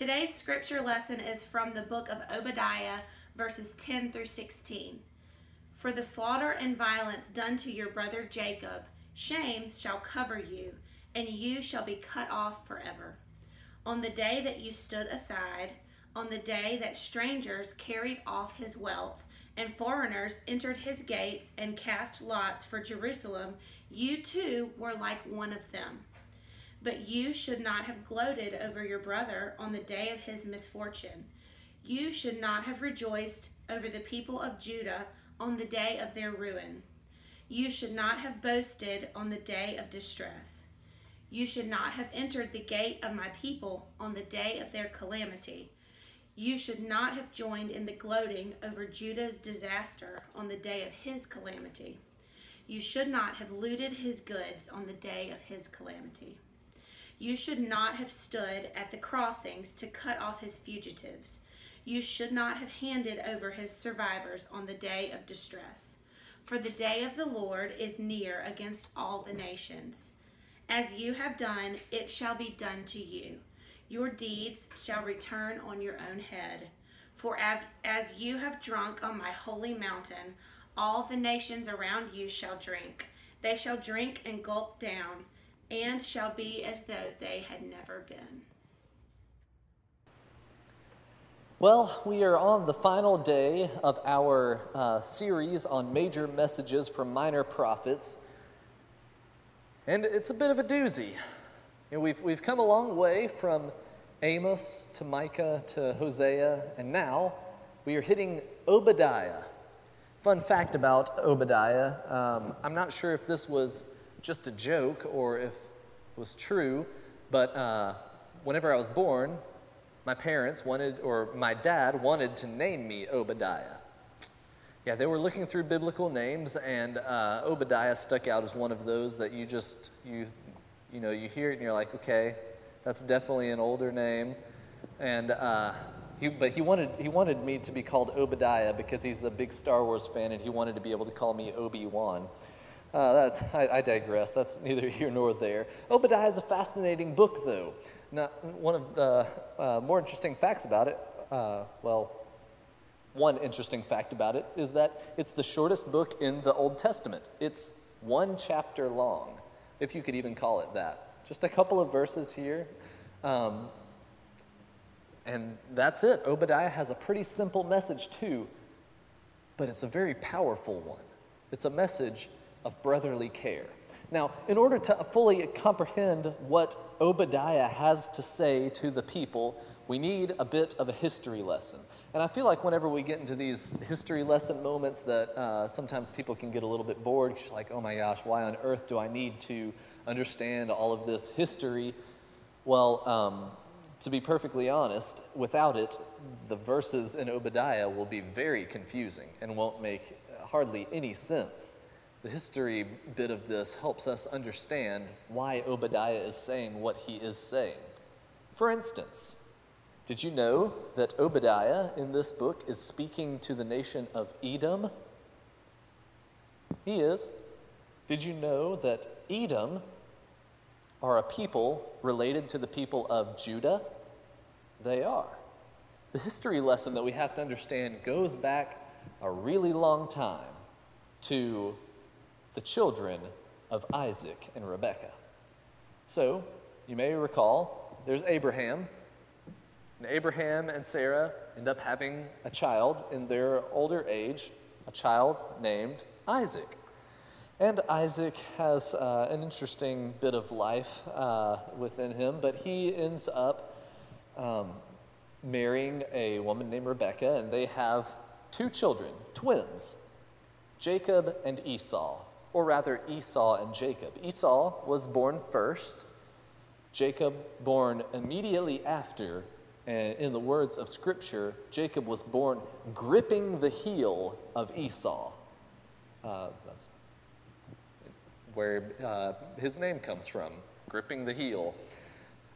Today's scripture lesson is from the book of Obadiah, verses 10 through 16. For the slaughter and violence done to your brother Jacob, shame shall cover you, and you shall be cut off forever. On the day that you stood aside, on the day that strangers carried off his wealth, and foreigners entered his gates and cast lots for Jerusalem, you too were like one of them. But you should not have gloated over your brother on the day of his misfortune. You should not have rejoiced over the people of Judah on the day of their ruin. You should not have boasted on the day of distress. You should not have entered the gate of my people on the day of their calamity. You should not have joined in the gloating over Judah's disaster on the day of his calamity. You should not have looted his goods on the day of his calamity. You should not have stood at the crossings to cut off his fugitives. You should not have handed over his survivors on the day of distress. For the day of the Lord is near against all the nations. As you have done, it shall be done to you. Your deeds shall return on your own head. For as you have drunk on my holy mountain, all the nations around you shall drink. They shall drink and gulp down and shall be as though they had never been. Well, we are on the final day of our uh, series on major messages from minor prophets, and it's a bit of a doozy. You know, we've, we've come a long way from Amos to Micah to Hosea, and now we are hitting Obadiah. Fun fact about Obadiah um, I'm not sure if this was just a joke or if it was true, but uh, whenever I was born, my parents wanted, or my dad wanted to name me Obadiah. Yeah, they were looking through biblical names, and uh, Obadiah stuck out as one of those that you just you you know you hear it and you're like, okay, that's definitely an older name, and uh, he, but he wanted he wanted me to be called Obadiah because he's a big Star Wars fan, and he wanted to be able to call me Obi Wan. Uh, that's, I, I, digress. That's neither here nor there. Obadiah is a fascinating book, though. Now, one of the uh, more interesting facts about it, uh, well, one interesting fact about it is that it's the shortest book in the Old Testament. It's one chapter long, if you could even call it that. Just a couple of verses here. Um, and that's it. Obadiah has a pretty simple message, too, but it's a very powerful one. It's a message of brotherly care. Now, in order to fully comprehend what Obadiah has to say to the people, we need a bit of a history lesson. And I feel like whenever we get into these history lesson moments that uh, sometimes people can get a little bit bored, She's like, oh my gosh, why on earth do I need to understand all of this history? Well, um, to be perfectly honest, without it, the verses in Obadiah will be very confusing and won't make hardly any sense. The history bit of this helps us understand why Obadiah is saying what he is saying. For instance, did you know that Obadiah in this book is speaking to the nation of Edom? He is. Did you know that Edom are a people related to the people of Judah? They are. The history lesson that we have to understand goes back a really long time to the children of Isaac and Rebekah. So, you may recall, there's Abraham. And Abraham and Sarah end up having a child in their older age, a child named Isaac. And Isaac has uh, an interesting bit of life uh, within him, but he ends up um, marrying a woman named Rebekah, and they have two children, twins, Jacob and Esau or rather Esau and Jacob. Esau was born first, Jacob born immediately after. And in the words of Scripture, Jacob was born gripping the heel of Esau. Uh, that's where uh, his name comes from, gripping the heel.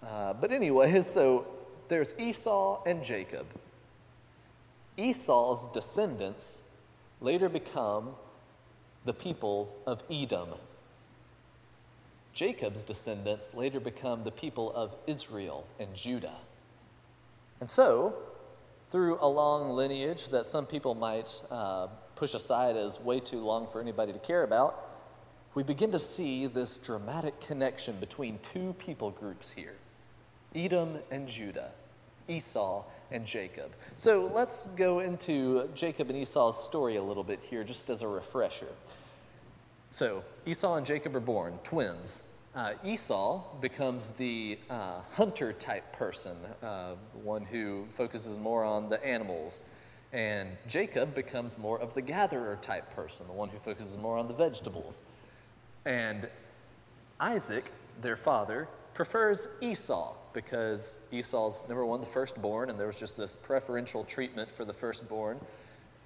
Uh, but anyway, so there's Esau and Jacob. Esau's descendants later become the people of Edom. Jacob's descendants later become the people of Israel and Judah. And so, through a long lineage that some people might uh, push aside as way too long for anybody to care about, we begin to see this dramatic connection between two people groups here Edom and Judah, Esau and Jacob. So let's go into Jacob and Esau's story a little bit here, just as a refresher. So Esau and Jacob are born, twins. Uh, Esau becomes the uh, hunter type person, uh, one who focuses more on the animals. And Jacob becomes more of the gatherer type person, the one who focuses more on the vegetables. And Isaac, their father, prefers Esau because Esau's number one, the firstborn, and there was just this preferential treatment for the firstborn.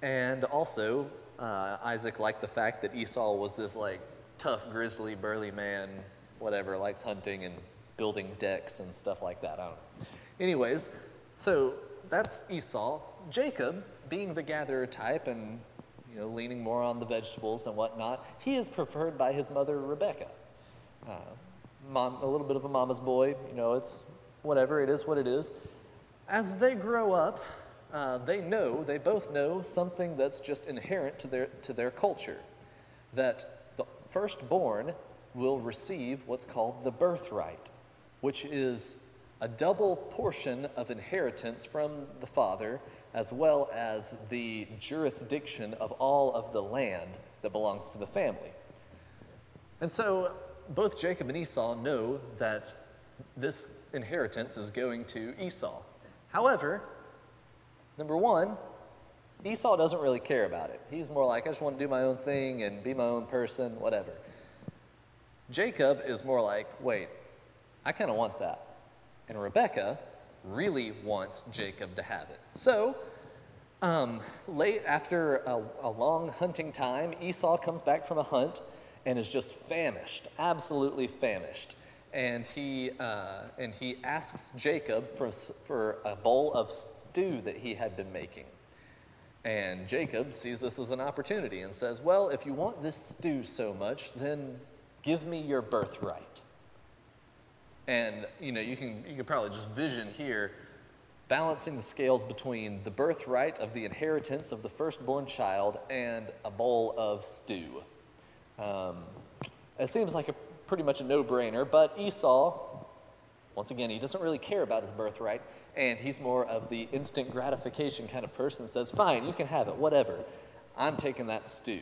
And also, uh, Isaac liked the fact that Esau was this like tough, grizzly, burly man, whatever, likes hunting and building decks and stuff like that. I don't know. Anyways, so that's Esau. Jacob, being the gatherer type and you know, leaning more on the vegetables and whatnot, he is preferred by his mother, Rebecca. Uh, mom, a little bit of a mama's boy, you know, it's whatever, it is what it is. As they grow up, uh, they know, they both know something that's just inherent to their, to their culture that the firstborn will receive what's called the birthright, which is a double portion of inheritance from the father, as well as the jurisdiction of all of the land that belongs to the family. And so both Jacob and Esau know that this inheritance is going to Esau. However, number one, Esau doesn't really care about it. He's more like, I just want to do my own thing and be my own person, whatever. Jacob is more like, wait, I kind of want that. And Rebecca really wants Jacob to have it. So, um, late after a, a long hunting time, Esau comes back from a hunt and is just famished, absolutely famished. And he, uh, and he asks Jacob for, for a bowl of stew that he had been making. And Jacob sees this as an opportunity and says, Well, if you want this stew so much, then give me your birthright. And you know, you can you can probably just vision here balancing the scales between the birthright of the inheritance of the firstborn child and a bowl of stew. Um, it seems like a pretty much a no-brainer, but Esau, once again, he doesn't really care about his birthright, and he's more of the instant gratification kind of person that says, fine, you can have it, whatever. I'm taking that stew.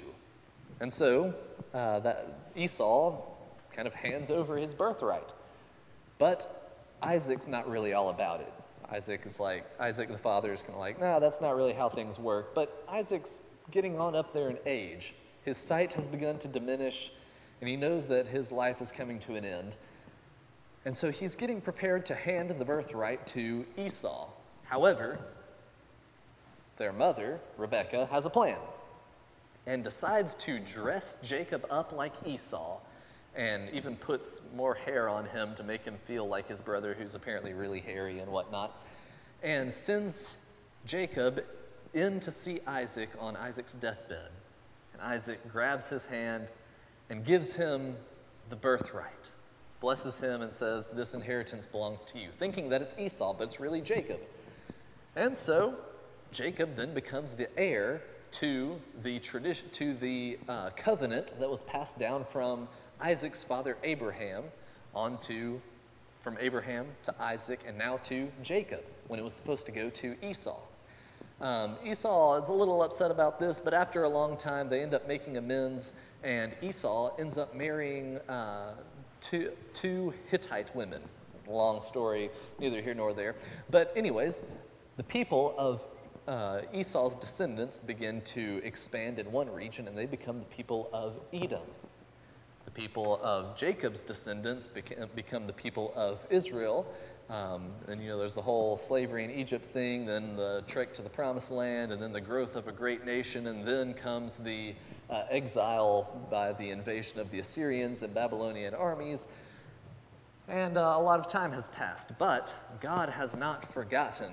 And so uh, that Esau kind of hands over his birthright. But Isaac's not really all about it. Isaac is like, Isaac the father is kind of like, nah, that's not really how things work. But Isaac's getting on up there in age. His sight has begun to diminish, and he knows that his life is coming to an end. And so he's getting prepared to hand the birthright to Esau. However, their mother, Rebecca, has a plan and decides to dress Jacob up like Esau and even puts more hair on him to make him feel like his brother, who's apparently really hairy and whatnot, and sends Jacob in to see Isaac on Isaac's deathbed. And Isaac grabs his hand and gives him the birthright, blesses him, and says, This inheritance belongs to you, thinking that it's Esau, but it's really Jacob. And so Jacob then becomes the heir to the tradition, to the uh, covenant that was passed down from Isaac's father Abraham onto from Abraham to Isaac and now to Jacob when it was supposed to go to Esau. Um, Esau is a little upset about this, but after a long time, they end up making amends, and Esau ends up marrying uh, two, two Hittite women. Long story, neither here nor there. But, anyways, the people of uh, Esau's descendants begin to expand in one region, and they become the people of Edom. The people of Jacob's descendants become the people of Israel, um, and you know, there's the whole slavery in Egypt thing, then the trek to the promised land, and then the growth of a great nation, and then comes the uh, exile by the invasion of the Assyrians and Babylonian armies. And uh, a lot of time has passed, but God has not forgotten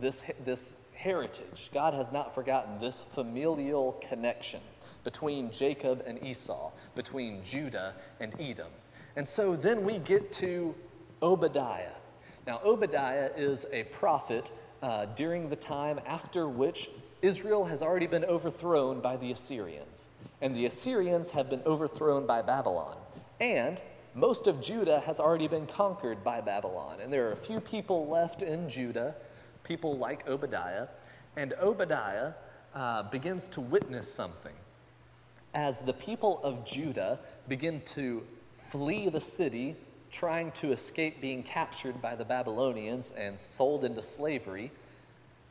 this, this heritage. God has not forgotten this familial connection between Jacob and Esau, between Judah and Edom. And so then we get to Obadiah. Now, Obadiah is a prophet uh, during the time after which Israel has already been overthrown by the Assyrians, and the Assyrians have been overthrown by Babylon. And most of Judah has already been conquered by Babylon, and there are a few people left in Judah, people like Obadiah, and Obadiah uh, begins to witness something. As the people of Judah begin to flee the city, trying to escape being captured by the Babylonians and sold into slavery,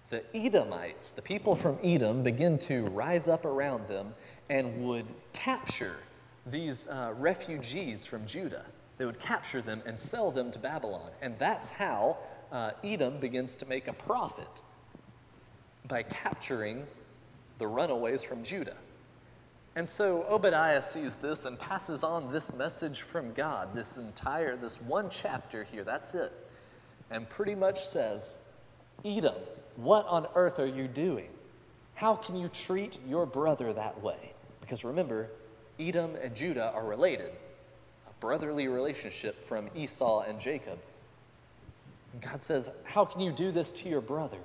the Edomites, the people from Edom, begin to rise up around them and would capture these uh, refugees from Judah. They would capture them and sell them to Babylon. And that's how uh, Edom begins to make a profit by capturing the runaways from Judah. And so Obadiah sees this and passes on this message from God, this entire, this one chapter here, that's it. And pretty much says, Edom, what on earth are you doing? How can you treat your brother that way? Because remember, Edom and Judah are related, a brotherly relationship from Esau and Jacob. And God says, How can you do this to your brother?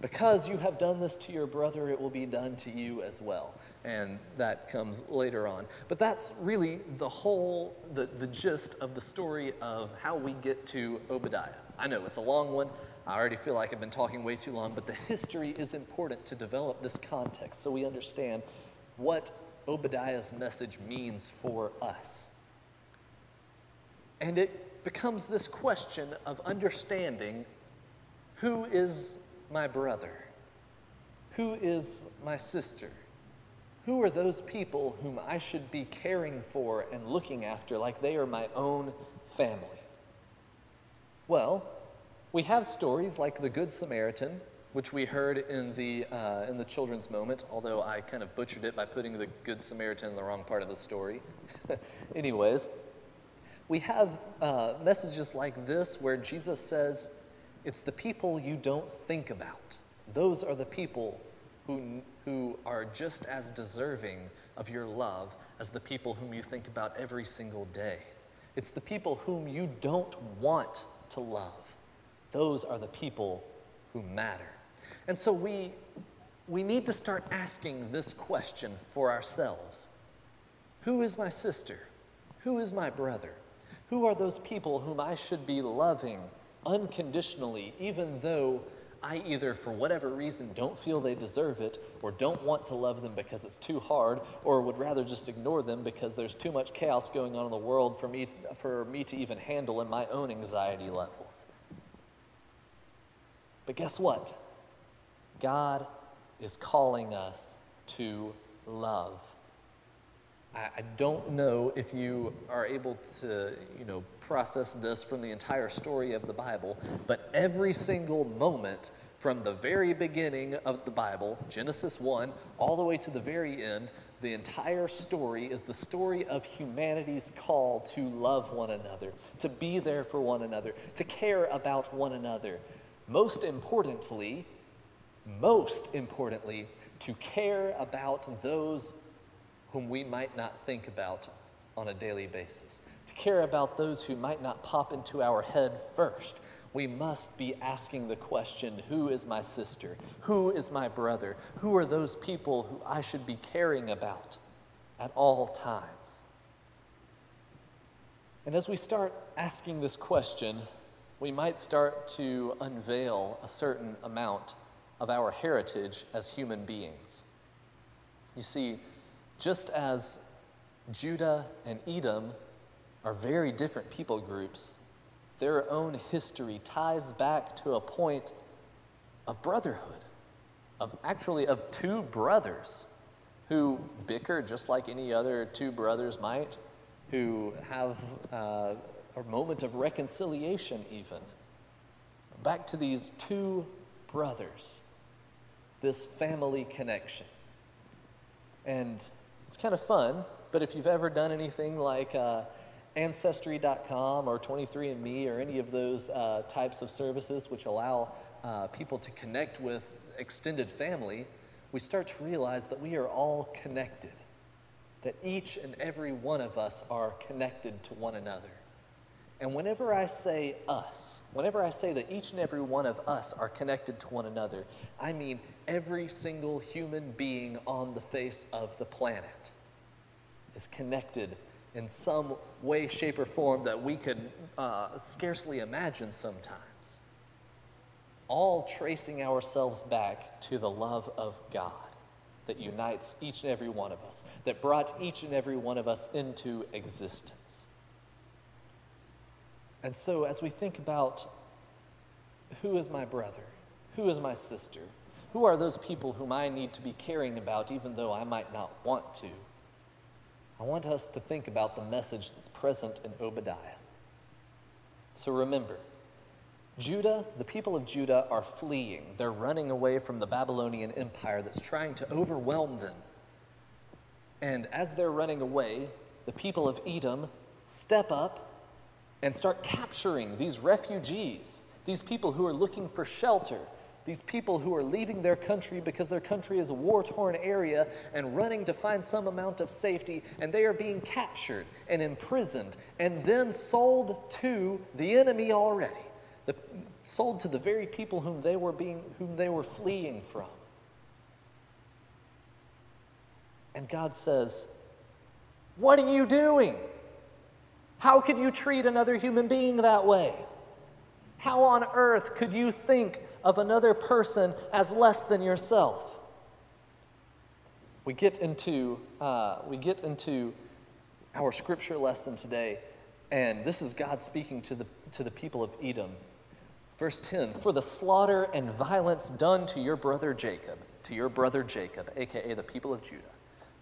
Because you have done this to your brother, it will be done to you as well. And that comes later on. But that's really the whole, the, the gist of the story of how we get to Obadiah. I know it's a long one. I already feel like I've been talking way too long, but the history is important to develop this context so we understand what Obadiah's message means for us. And it becomes this question of understanding who is my brother? Who is my sister? Who are those people whom I should be caring for and looking after like they are my own family? Well, we have stories like the Good Samaritan, which we heard in the, uh, in the children's moment, although I kind of butchered it by putting the Good Samaritan in the wrong part of the story. Anyways, we have uh, messages like this where Jesus says, It's the people you don't think about. Those are the people who, who are just as deserving of your love as the people whom you think about every single day. It's the people whom you don't want to love. Those are the people who matter. And so we, we need to start asking this question for ourselves Who is my sister? Who is my brother? Who are those people whom I should be loving unconditionally, even though I either, for whatever reason, don't feel they deserve it, or don't want to love them because it's too hard, or would rather just ignore them because there's too much chaos going on in the world for me, for me to even handle in my own anxiety levels? But guess what? God is calling us to love. I, I don't know if you are able to, you know, process this from the entire story of the Bible, but every single moment from the very beginning of the Bible, Genesis 1, all the way to the very end, the entire story is the story of humanity's call to love one another, to be there for one another, to care about one another. Most importantly, most importantly, to care about those whom we might not think about on a daily basis, to care about those who might not pop into our head first. We must be asking the question who is my sister? Who is my brother? Who are those people who I should be caring about at all times? And as we start asking this question, we might start to unveil a certain amount of our heritage as human beings. You see, just as Judah and Edom are very different people groups, their own history ties back to a point of brotherhood, of actually of two brothers who bicker just like any other two brothers might, who have uh, a moment of reconciliation, even. Back to these two brothers, this family connection. And it's kind of fun, but if you've ever done anything like uh, Ancestry.com or 23andMe or any of those uh, types of services which allow uh, people to connect with extended family, we start to realize that we are all connected, that each and every one of us are connected to one another. And whenever I say us, whenever I say that each and every one of us are connected to one another, I mean every single human being on the face of the planet is connected in some way, shape, or form that we could uh, scarcely imagine sometimes. All tracing ourselves back to the love of God that unites each and every one of us, that brought each and every one of us into existence. And so, as we think about who is my brother, who is my sister, who are those people whom I need to be caring about, even though I might not want to, I want us to think about the message that's present in Obadiah. So remember, Judah, the people of Judah are fleeing. They're running away from the Babylonian Empire that's trying to overwhelm them. And as they're running away, the people of Edom step up and start capturing these refugees, these people who are looking for shelter, these people who are leaving their country because their country is a war torn area and running to find some amount of safety, and they are being captured and imprisoned and then sold to the enemy already, the, sold to the very people whom they were, being, whom they were fleeing from. And God says, What are you doing? How could you treat another human being that way? How on earth could you think of another person as less than yourself? We get into, uh, we get into our scripture lesson today, and this is God speaking to the, to the people of Edom. Verse 10 For the slaughter and violence done to your brother Jacob, to your brother Jacob, aka the people of Judah,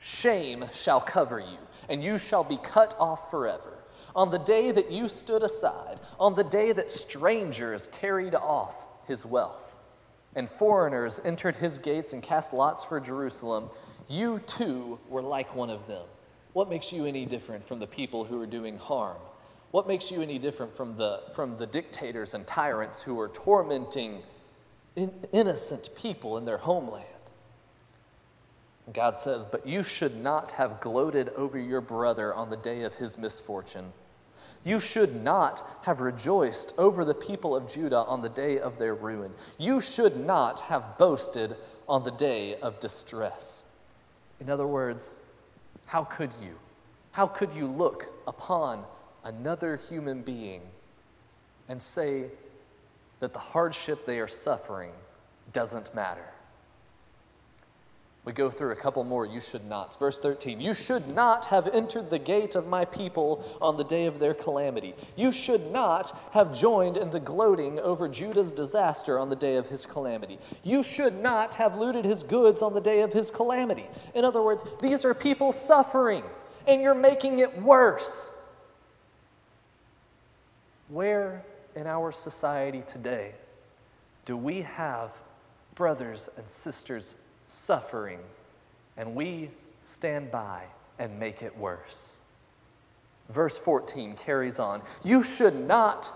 shame shall cover you, and you shall be cut off forever on the day that you stood aside, on the day that strangers carried off his wealth, and foreigners entered his gates and cast lots for Jerusalem, you too were like one of them. What makes you any different from the people who are doing harm? What makes you any different from the, from the dictators and tyrants who are tormenting in, innocent people in their homeland? God says, But you should not have gloated over your brother on the day of his misfortune. You should not have rejoiced over the people of Judah on the day of their ruin. You should not have boasted on the day of distress. In other words, how could you? How could you look upon another human being and say that the hardship they are suffering doesn't matter? We go through a couple more you should nots. Verse 13 You should not have entered the gate of my people on the day of their calamity. You should not have joined in the gloating over Judah's disaster on the day of his calamity. You should not have looted his goods on the day of his calamity. In other words, these are people suffering, and you're making it worse. Where in our society today do we have brothers and sisters suffering, and we stand by and make it worse. Verse 14 carries on You should not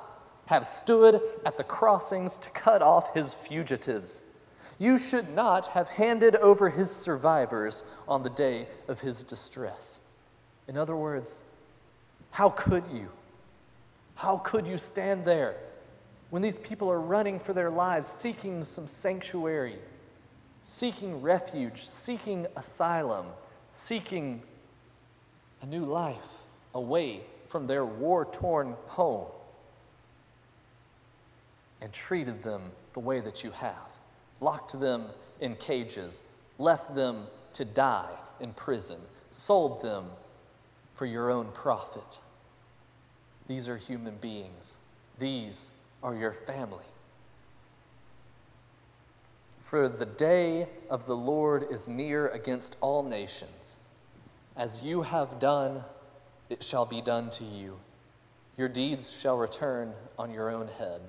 have stood at the crossings to cut off his fugitives. You should not have handed over his survivors on the day of his distress. In other words, how could you? How could you stand there when these people are running for their lives, seeking some sanctuary? Seeking refuge, seeking asylum, seeking a new life away from their war torn home, and treated them the way that you have, locked them in cages, left them to die in prison, sold them for your own profit. These are human beings. These are your family. For the day of the Lord is near against all nations. As you have done, it shall be done to you. Your deeds shall return on your own head.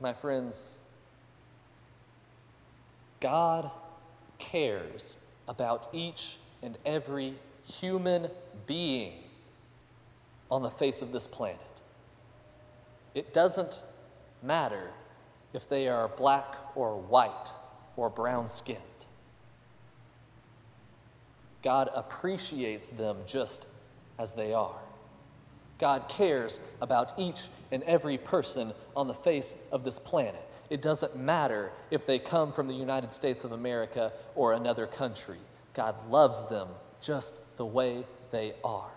My friends, God cares about each and every human being on the face of this planet. It doesn't matter if they are black or white or brown skinned. God appreciates them just as they are. God cares about each and every person on the face of this planet. It doesn't matter if they come from the United States of America or another country. God loves them just the way they are.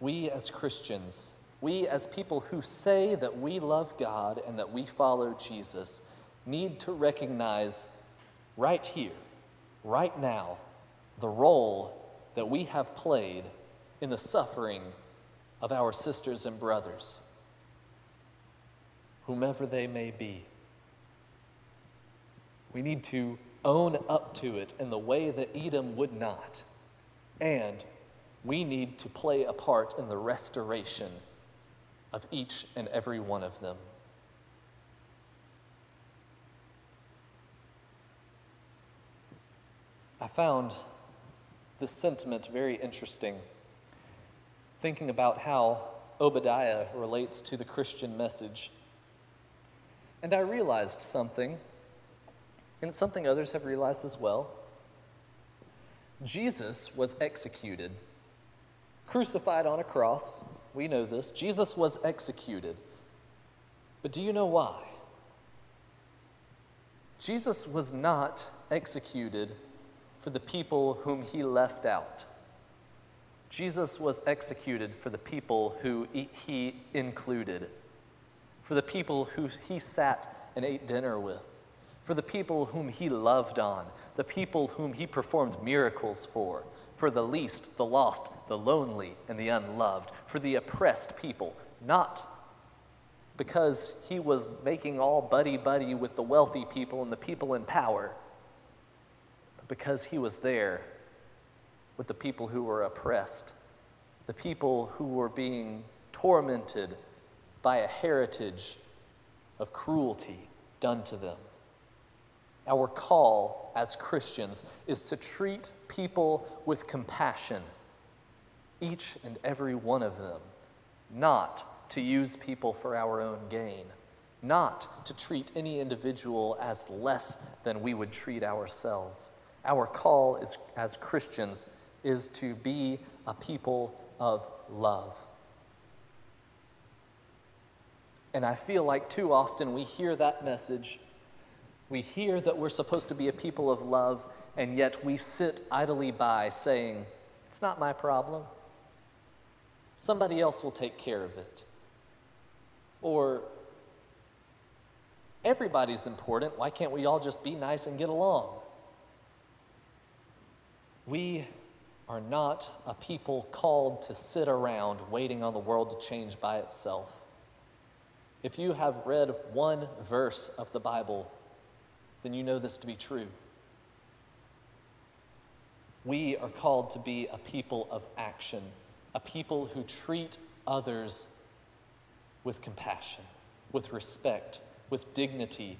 We as Christians, we as people who say that we love God and that we follow Jesus, need to recognize right here, right now, the role that we have played in the suffering of our sisters and brothers, whomever they may be. We need to own up to it in the way that Edom would not. And we need to play a part in the restoration of each and every one of them. I found this sentiment very interesting, thinking about how Obadiah relates to the Christian message. And I realized something, and it's something others have realized as well. Jesus was executed, crucified on a cross. We know this. Jesus was executed. But do you know why? Jesus was not executed for the people whom he left out. Jesus was executed for the people who he included, for the people who he sat and ate dinner with, for the people whom he loved on, the people whom he performed miracles for, for the least, the lost, the lonely, and the unloved, for the oppressed people, not because he was making all buddy buddy with the wealthy people and the people in power but because he was there with the people who were oppressed, the people who were being tormented by a heritage of cruelty done to them. Our call as Christians is to treat people with compassion, each and every one of them, not to use people for our own gain, not to treat any individual as less than we would treat ourselves. Our call is, as Christians is to be a people of love. And I feel like too often we hear that message. We hear that we're supposed to be a people of love, and yet we sit idly by saying, It's not my problem. Somebody else will take care of it. Or, Everybody's important. Why can't we all just be nice and get along? We are not a people called to sit around waiting on the world to change by itself. If you have read one verse of the Bible, then you know this to be true. We are called to be a people of action, a people who treat others with compassion, with respect, with dignity.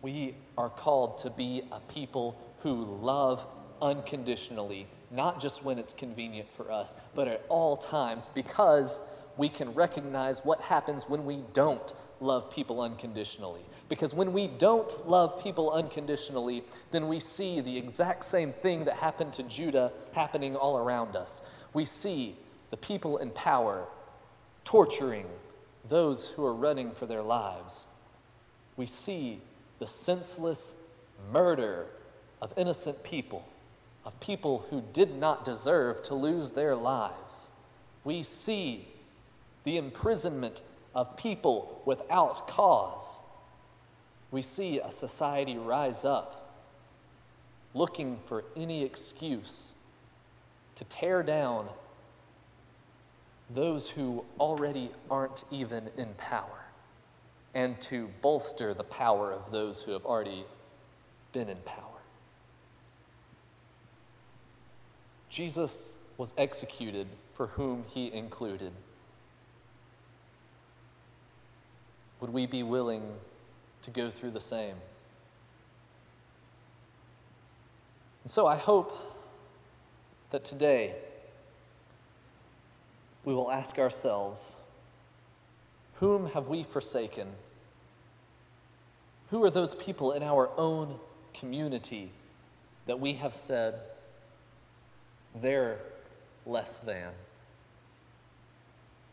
We are called to be a people who love unconditionally, not just when it's convenient for us, but at all times because we can recognize what happens when we don't love people unconditionally. Because when we don't love people unconditionally, then we see the exact same thing that happened to Judah happening all around us. We see the people in power torturing those who are running for their lives. We see the senseless murder of innocent people of people who did not deserve to lose their lives. We see the imprisonment of people without cause. We see a society rise up looking for any excuse to tear down those who already aren't even in power and to bolster the power of those who have already been in power. Jesus was executed for whom he included. Would we be willing to go through the same? And so I hope that today we will ask ourselves whom have we forsaken? Who are those people in our own community that we have said they're less than.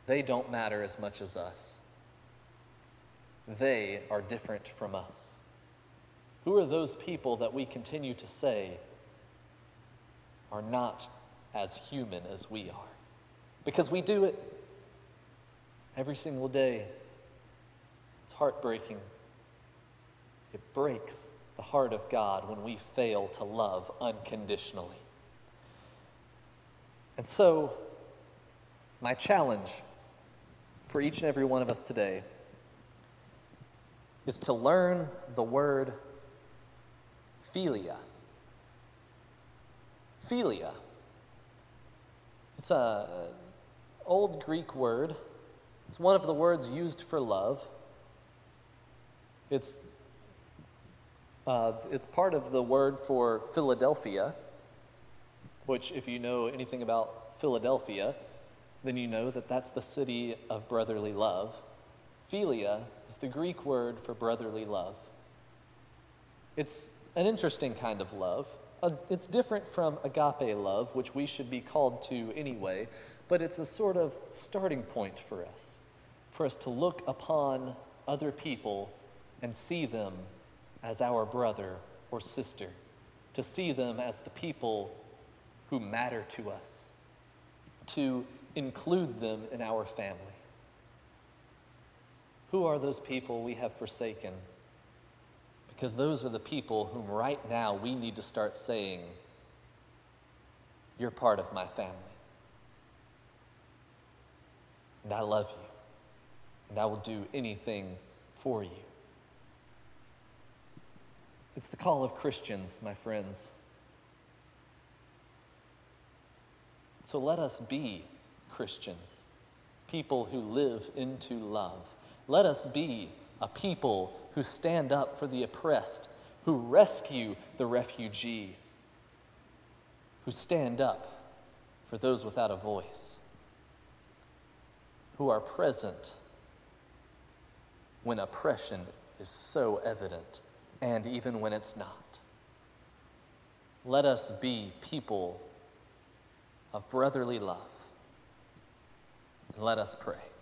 They don't matter as much as us. They are different from us. Who are those people that we continue to say are not as human as we are? Because we do it every single day. It's heartbreaking. It breaks the heart of God when we fail to love unconditionally. And so, my challenge for each and every one of us today is to learn the word philia. Philia. It's an old Greek word. It's one of the words used for love. It's, uh, it's part of the word for Philadelphia, which, if you know anything about Philadelphia, then you know that that's the city of brotherly love. Philia is the Greek word for brotherly love. It's an interesting kind of love. It's different from agape love, which we should be called to anyway, but it's a sort of starting point for us, for us to look upon other people and see them as our brother or sister, to see them as the people who matter to us, to include them in our family. Who are those people we have forsaken? Because those are the people whom right now we need to start saying, You're part of my family. And I love you. And I will do anything for you. It's the call of Christians, my friends. So let us be Christians, people who live into love. Let us be a people who stand up for the oppressed, who rescue the refugee, who stand up for those without a voice, who are present when oppression is so evident and even when it's not. Let us be people of brotherly love. Let us pray.